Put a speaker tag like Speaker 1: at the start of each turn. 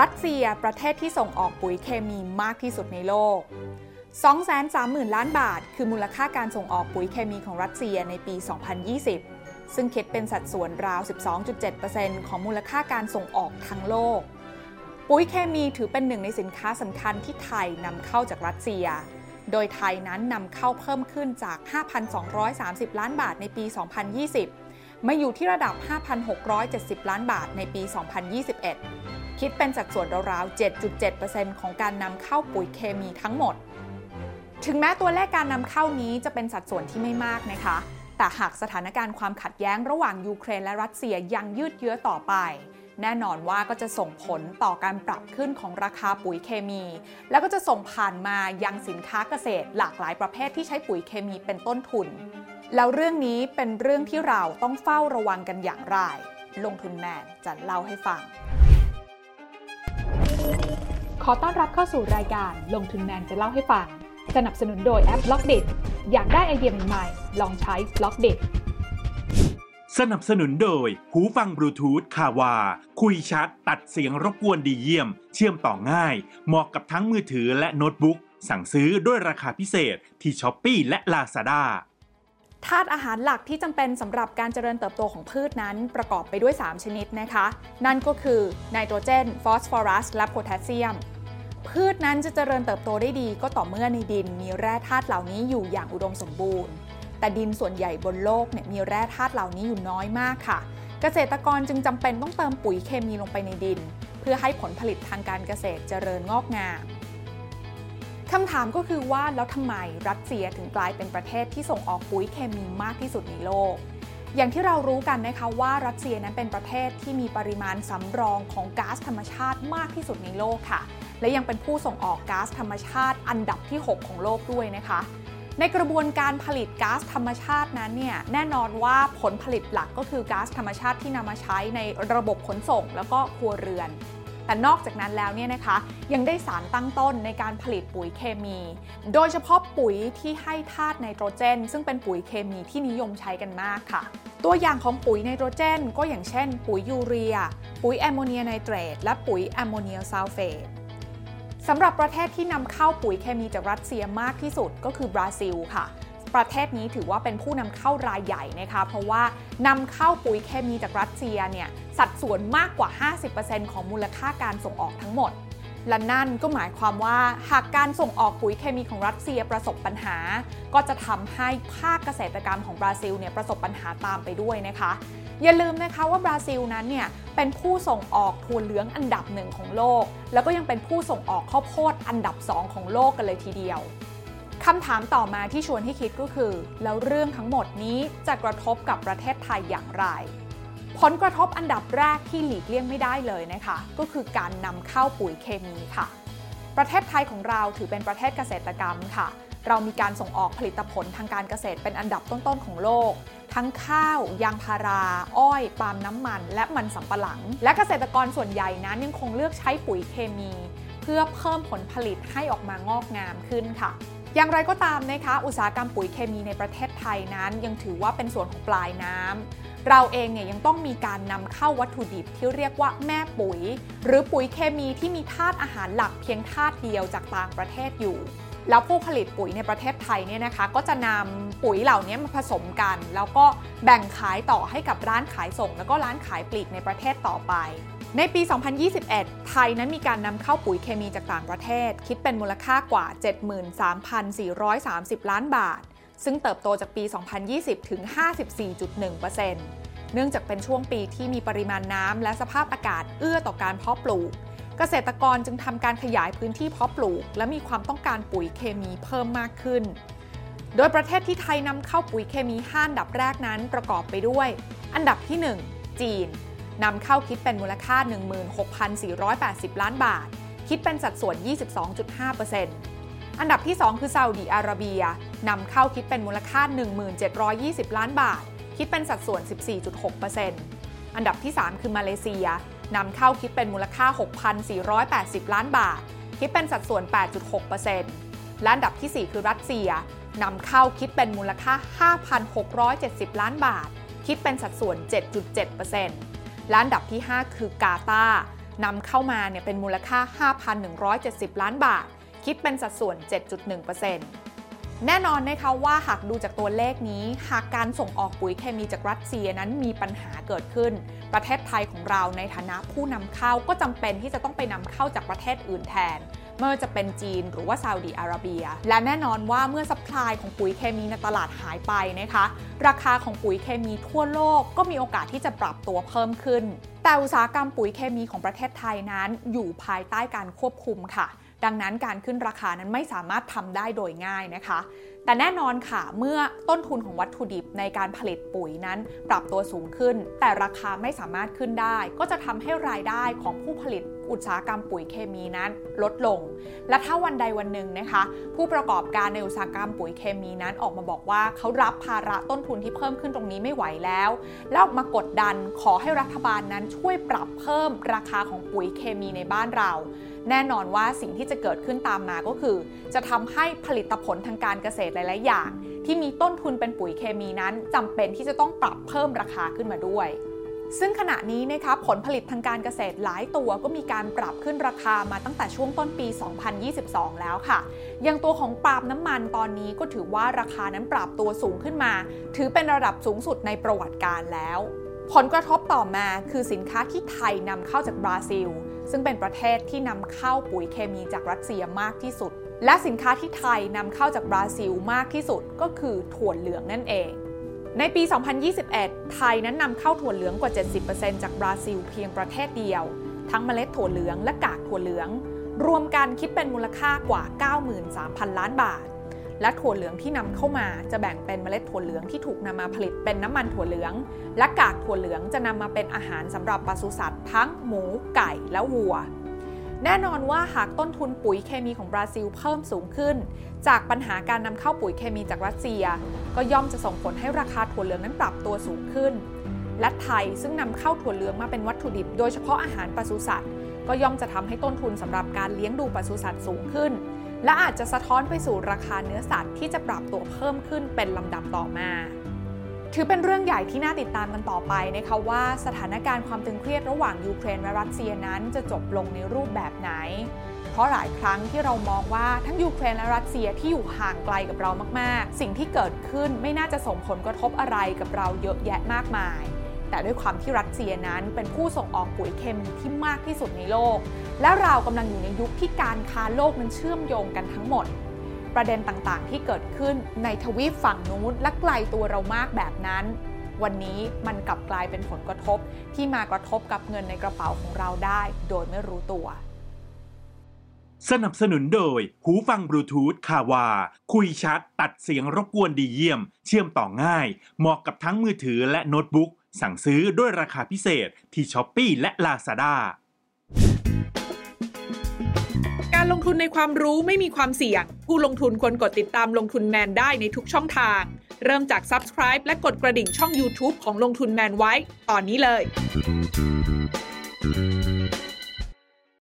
Speaker 1: รัสเซียประเทศที่ส่งออกปุ๋ยเคมีมากที่สุดในโลก 230,000 ล้านบาท คือมูลค่าการส่งออกปุ๋ยเคมีของรัสเซียในปี 2020 ซึ่งคิดเป็นสัดส่วนราว 12.7%ของมูลค่าการส่งออกทั้งโลก ปุ๋ยเคมีถือเป็นหนึ่งในสินค้าสำคัญที่ไทยนำเข้าจากรัสเซีย โดยไทยนั้นนำเข้าเพิ่มขึ้นจาก 5,230 ล้านบาทในปี 2020 มาอยู่ที่ระดับ 5,670 ล้านบาทในปี 2021 คิดเป็นสัดส่วนราวๆ 7.7%ของการนำเข้าปุ๋ยเคมีทั้งหมด ถึงแม้ตัวเลขการนำเข้านี้จะเป็นสัดส่วนที่ไม่มากนะคะ แต่หากสถานการณ์ความขัดแย้งระหว่างยูเครนและรัสเซียยังยืดเยื้อต่อไป แน่นอนว่าก็จะส่งผลต่อการปรับขึ้นของราคาปุ๋ยเคมี แล้วก็จะส่งผ่านมายังสินค้าเกษตร หลากหลายประเภทที่ใช้ปุ๋ยเคมีเป็นต้นทุน แล้วเรื่องนี้เป็นเรื่องที่เราต้องเฝ้าระวังกันอย่างไร ลงทุนแมนจะเล่าให้ฟัง
Speaker 2: ขอต้อนรับเข้าสู่รายการลงทุนแมนจะเล่าให้ฟัง สนับสนุนโดยแอป Blockdit อยากได้ไอเดียใหม่ๆ ลองใช้ Blockdit
Speaker 3: สนับสนุนโดย หูฟังบลูทูธ Kawa คุยชัด ตัดเสียงรบกวนดีเยี่ยม เชื่อมต่อง่าย เหมาะกับทั้งมือถือและโน้ตบุ๊ก สั่งซื้อด้วยราคาพิเศษที่ช้อปปีและ Lazada
Speaker 1: ธาตุอาหารหลักที่จำเป็นสำหรับการเจริญเติบโตของพืชนั้นประกอบไปด้วย 3 ชนิดนะคะ นั่นก็คือไนโตรเจน ฟอสฟอรัส และโพแทสเซียม พืชนั้นจะเจริญเติบโตได้ดีก็ต่อเมื่อในดินมีแร่ธาตุเหล่านี้อยู่อย่างอุดมสมบูรณ์ แต่ดินส่วนใหญ่บนโลกเนี่ยมีแร่ธาตุเหล่านี้อยู่น้อยมากค่ะ เกษตรกรจึงจำเป็นต้องเติมปุ๋ยเคมีลงไปในดิน เพื่อให้ผลผลิตทางการเกษตรเจริญงอกงามคำถามก็คือว่าแล้วทำไมรัสเซียถึงกลายเป็นประเทศที่ส่งออกปุ๋ยเคมีมากที่สุดในโลก อย่างที่เรารู้กันนะคะว่ารัสเซียนั้นเป็นประเทศที่มีปริมาณสำรองของก๊าซธรรมชาติมากที่สุดในโลกค่ะ และยังเป็นผู้ส่งออกก๊าซธรรมชาติอันดับที่ 6 ของโลกด้วยนะคะ ในกระบวนการผลิตก๊าซธรรมชาตินั้นเนี่ยแน่นอนว่าผลผลิตหลักก็คือก๊าซธรรมชาติที่นำมาใช้ในระบบขนส่ง แล้วก็ครัวเรือนแต่นอกจากนั้นแล้วเนี่ยนะคะยังได้สารตั้งต้นในการผลิตปุ๋ยเคมี โดยเฉพาะปุ๋ยที่ให้ธาตุไนโตรเจน ซึ่งเป็นปุ๋ยเคมีที่นิยมใช้กันมากค่ะ ตัวอย่างของปุ๋ยไนโตรเจน ก็อย่างเช่น ปุ๋ยยูเรีย ปุ๋ยแอมโมเนียไนเตรตและปุ๋ยแอมโมเนียซัลเฟต สำหรับประเทศที่นำเข้าปุ๋ยเคมีจากรัสเซียมากที่สุดก็คือบราซิลค่ะ ประเทศนี้ถือว่าเป็นผู้นำเข้ารายใหญ่นะคะ เพราะว่านำเข้าปุ๋ยเคมีจากรัสเซียเนี่ยสัดส่วนมากกว่า 50%ของมูลค่าการส่งออกทั้งหมด และนั่นก็หมายความว่าหากการส่งออกปุ๋ยเคมีของรัสเซียประสบปัญหา ก็จะทำให้ภาคเกษตรกรรมของบราซิลเนี่ยประสบปัญหาตามไปด้วยนะคะ อย่าลืมนะคะว่าบราซิลนั้นเนี่ยเป็นผู้ส่งออกถั่วเหลืองอันดับหนึ่งของโลก แล้วก็ยังเป็นผู้ส่งออกข้าวโพดอันดับ2ของโลกกันเลยทีเดียวคำถามต่อมาที่ชวนให้คิดก็คือ แล้วเรื่องทั้งหมดนี้จะกระทบกับประเทศไทยอย่างไร ผลกระทบอันดับแรกที่หลีกเลี่ยงไม่ได้เลยนะคะ ก็คือการนำเข้าปุ๋ยเคมีค่ะ ประเทศไทยของเราถือเป็นประเทศเกษตรกรรมค่ะ เรามีการส่งออกผลิตผลทางการเกษตรเป็นอันดับต้นๆของโลก ทั้งข้าว ยางพารา อ้อย ปาล์มน้ำมัน และมันสำปะหลัง และเกษตรกรส่วนใหญ่นั้นยังคงเลือกใช้ปุ๋ยเคมี เพื่อเพิ่มผลผลิตให้ออกมางอกงามขึ้นค่ะอย่างไรก็ตามนะคะ อุตสาหกรรมปุ๋ยเคมีในประเทศไทยนั้น ยังถือว่าเป็นส่วนของปลายน้ำเราเองเนี่ยยังต้องมีการนำเข้าวัตถุดิบที่เรียกว่าแม่ปุ๋ย หรือปุ๋ยเคมีที่มีธาตุอาหารหลักเพียงธาตุเดียวจากต่างประเทศอยู่ แล้วผู้ผลิตปุ๋ยในประเทศไทยเนี่ยนะคะก็จะนำปุ๋ยเหล่านี้มาผสมกัน แล้วก็แบ่งขายต่อให้กับร้านขายส่ง แล้วก็ร้านขายปลีกในประเทศต่อไป ในปี 2021 ไทยนั้นมีการนำเข้าปุ๋ยเคมีจากต่างประเทศ คิดเป็นมูลค่ากว่า 73,430 ล้านบาท ซึ่งเติบโตจากปี 2020 ถึง 54.1%เนื่องจากเป็นช่วงปีที่มีปริมาณน้ำและสภาพอากาศเอื้อต่อการเพาะปลูก เกษตรกรจึงทำการขยายพื้นที่เพาะปลูก และมีความต้องการปุ๋ยเคมีเพิ่มมากขึ้น โดยประเทศที่ไทยนำเข้าปุ๋ยเคมี5อันดับแรกนั้นประกอบไปด้วย อันดับที่ 1 จีนนำเข้าคิดเป็นมูลค่า 16,480 ล้านบาท คิดเป็นสัดส่วน 22.5%อันดับที่ 2 คือซาอุดีอาระเบียนำเข้าคิดเป็นมูลค่า 1720 ล้านบาท คิดเป็นสัดส่วน 14.6%อันดับที่ 3 คือมาเลเซีย นำเข้าคิดเป็นมูลค่า 6,480 ล้านบาท คิดเป็นสัดส่วน 8.6%และอันดับที่ 4 คือรัสเซียนำเข้าคิดเป็นมูลค่า 5,670 ล้านบาท คิดเป็นสัดส่วน 7.7%และอันดับที่ 5 คือกาตานำเข้ามาเนี่ยเป็นมูลค่า 5,170 ล้านบาท คิดเป็นสัดส่วน 7.1% แน่นอนนะคะว่าหากดูจากตัวเลขนี้ หากการส่งออกปุ๋ยเคมีจากรัสเซียนั้นมีปัญหาเกิดขึ้น ประเทศไทยของเราในฐานะผู้นำเข้าก็จำเป็นที่จะต้องไปนำเข้าจากประเทศอื่นแทนไม่ว่าจะเป็นจีนหรือว่าซาอุดีอาระเบีย และแน่นอนว่าเมื่อสป라이ของปุ๋ยเคมีในตลาดหายไปนะคะ ราคาของปุ๋ยเคมีทั่วโลกก็มีโอกาสที่จะปรับตัวเพิ่มขึ้น แต่อุตสาหกรรมปุ๋ยเคมีของประเทศไทยนั้น อยู่ภายใต้การควบคุมค่ะ ดังนั้นการขึ้นราคานั้นไม่สามารถทำได้โดยง่ายนะคะ แต่แน่นอนค่ะ เมื่อต้นทุนของวัตถุดิบในการผลิตปุ๋ยนั้นปรับตัวสูงขึ้น แต่ราคาไม่สามารถขึ้นได้ ก็จะทำให้รายได้ของผู้ผลิตอุตสาหกรรมปุ๋ยเคมีนั้นลดลง และถ้าวันใดวันหนึ่งนะคะ ผู้ประกอบการในอุตสาหกรรมปุ๋ยเคมีนั้นออกมาบอกว่าเขารับภาระต้นทุนที่เพิ่มขึ้นตรงนี้ไม่ไหวแล้ว แล้วมากดดันขอให้รัฐบาลนั้นช่วยปรับเพิ่มราคาของปุ๋ยเคมีในบ้านเรา แน่นอนว่าสิ่งที่จะเกิดขึ้นตามมาก็คือ จะทำให้ผลิตผลทางการเกษตรหลาย ๆ อย่าง ที่มีต้นทุนเป็นปุ๋ยเคมีนั้นจำเป็นที่จะต้องปรับเพิ่มราคาขึ้นมาด้วยซึ่งขณะนี้นะคะผลผลิตทางการเกษตรหลายตัวก็มีการปรับขึ้นราคามาตั้งแต่ช่วงต้นปี 2022 แล้วค่ะ อย่างตัวของปาล์มน้ำมันตอนนี้ก็ถือว่าราคานั้นปรับตัวสูงขึ้นมา ถือเป็นระดับสูงสุดในประวัติการแล้ว ผลกระทบต่อมาคือสินค้าที่ไทยนำเข้าจากบราซิล ซึ่งเป็นประเทศที่นำเข้าปุ๋ยเคมีจากรัสเซียมากที่สุด และสินค้าที่ไทยนำเข้าจากบราซิลมากที่สุดก็คือถั่วเหลืองนั่นเอง ในปี 2021 ไทยนั้นนำเข้าถั่วเหลืองกว่า 70%จากบราซิลเพียงประเทศเดียว ทั้งเมล็ดถั่วเหลืองและกากถั่วเหลือง รวมกันคิดเป็นมูลค่ากว่า 93,000 ล้านบาท และถั่วเหลืองที่นำเข้ามาจะแบ่งเป็นเมล็ดถั่วเหลืองที่ถูกนำมาผลิตเป็นน้ำมันถั่วเหลือง และกากถั่วเหลืองจะนำมาเป็นอาหารสำหรับปศุสัตว์ทั้งหมูไก่และวัว แน่นอนว่าหากต้นทุนปุ๋ยเคมีของบราซิลเพิ่มสูงขึ้น จากปัญหาการนำเข้าปุ๋ยเคมีจากรัสเซีย ก็ย่อมจะส่งผลให้ราคาถั่วเหลืองนั้นปรับตัวสูงขึ้น และไทยซึ่งนำเข้าถั่วเหลืองมาเป็นวัตถุดิบ โดยเฉพาะอาหารปศุสัตว์ ก็ย่อมจะทำให้ต้นทุนสำหรับการเลี้ยงดูปศุสัตว์สูงขึ้น และอาจจะสะท้อนไปสู่ราคาเนื้อสัตว์ที่จะปรับตัวเพิ่มขึ้นเป็นลำดับต่อมา ถือเป็นเรื่องใหญ่ที่น่าติดตามกันต่อไปนะคะว่าสถานการณ์ความตึงเครียดระหว่างยูเครนและรัสเซียนั้นจะจบลงในรูปแบบไหน เพราะหลายครั้งที่เรามองว่าทั้งยูเครนและรัสเซียที่อยู่ห่างไกลกับเรามาก ๆ สิ่งที่เกิดขึ้นไม่น่าจะส่งผลกระทบอะไรกับเราเยอะแยะมากมาย แต่ด้วยความที่รัสเซียนั้นเป็นผู้ส่งออกปุ๋ยเคมีที่มากที่สุดในโลก และเรากำลังอยู่ในยุคที่การค้าโลกนั้นเชื่อมโยงกันทั้งหมด ประเด็นต่างๆ ที่เกิดขึ้นในทวีปฝั่งนู้นและไกลตัวเรามากแบบนั้น วันนี้มันกลับกลายเป็นผลกระทบที่มากระทบกับเงินในกระเป๋าของเราได้ โดยไม่รู้ตัว
Speaker 3: สนับสนุนโดย หูฟังบลูทูธ Kawa คุยชัด ตัดเสียงรบกวนดีเยี่ยม เชื่อมต่อง่าย เหมาะกับทั้งมือถือและโน้ตบุ๊ก สั่งซื้อด้วยราคาพิเศษที่ Shopee และ Lazada
Speaker 2: การลงทุนในความรู้ไม่มีความเสี่ยง ผู้ลงทุนควรกดติดตามลงทุนแมนได้ในทุกช่องทาง เริ่มจาก Subscribe และกดกระดิ่งช่อง YouTube ของลงทุนแมนไว้ ตอนนี้เลย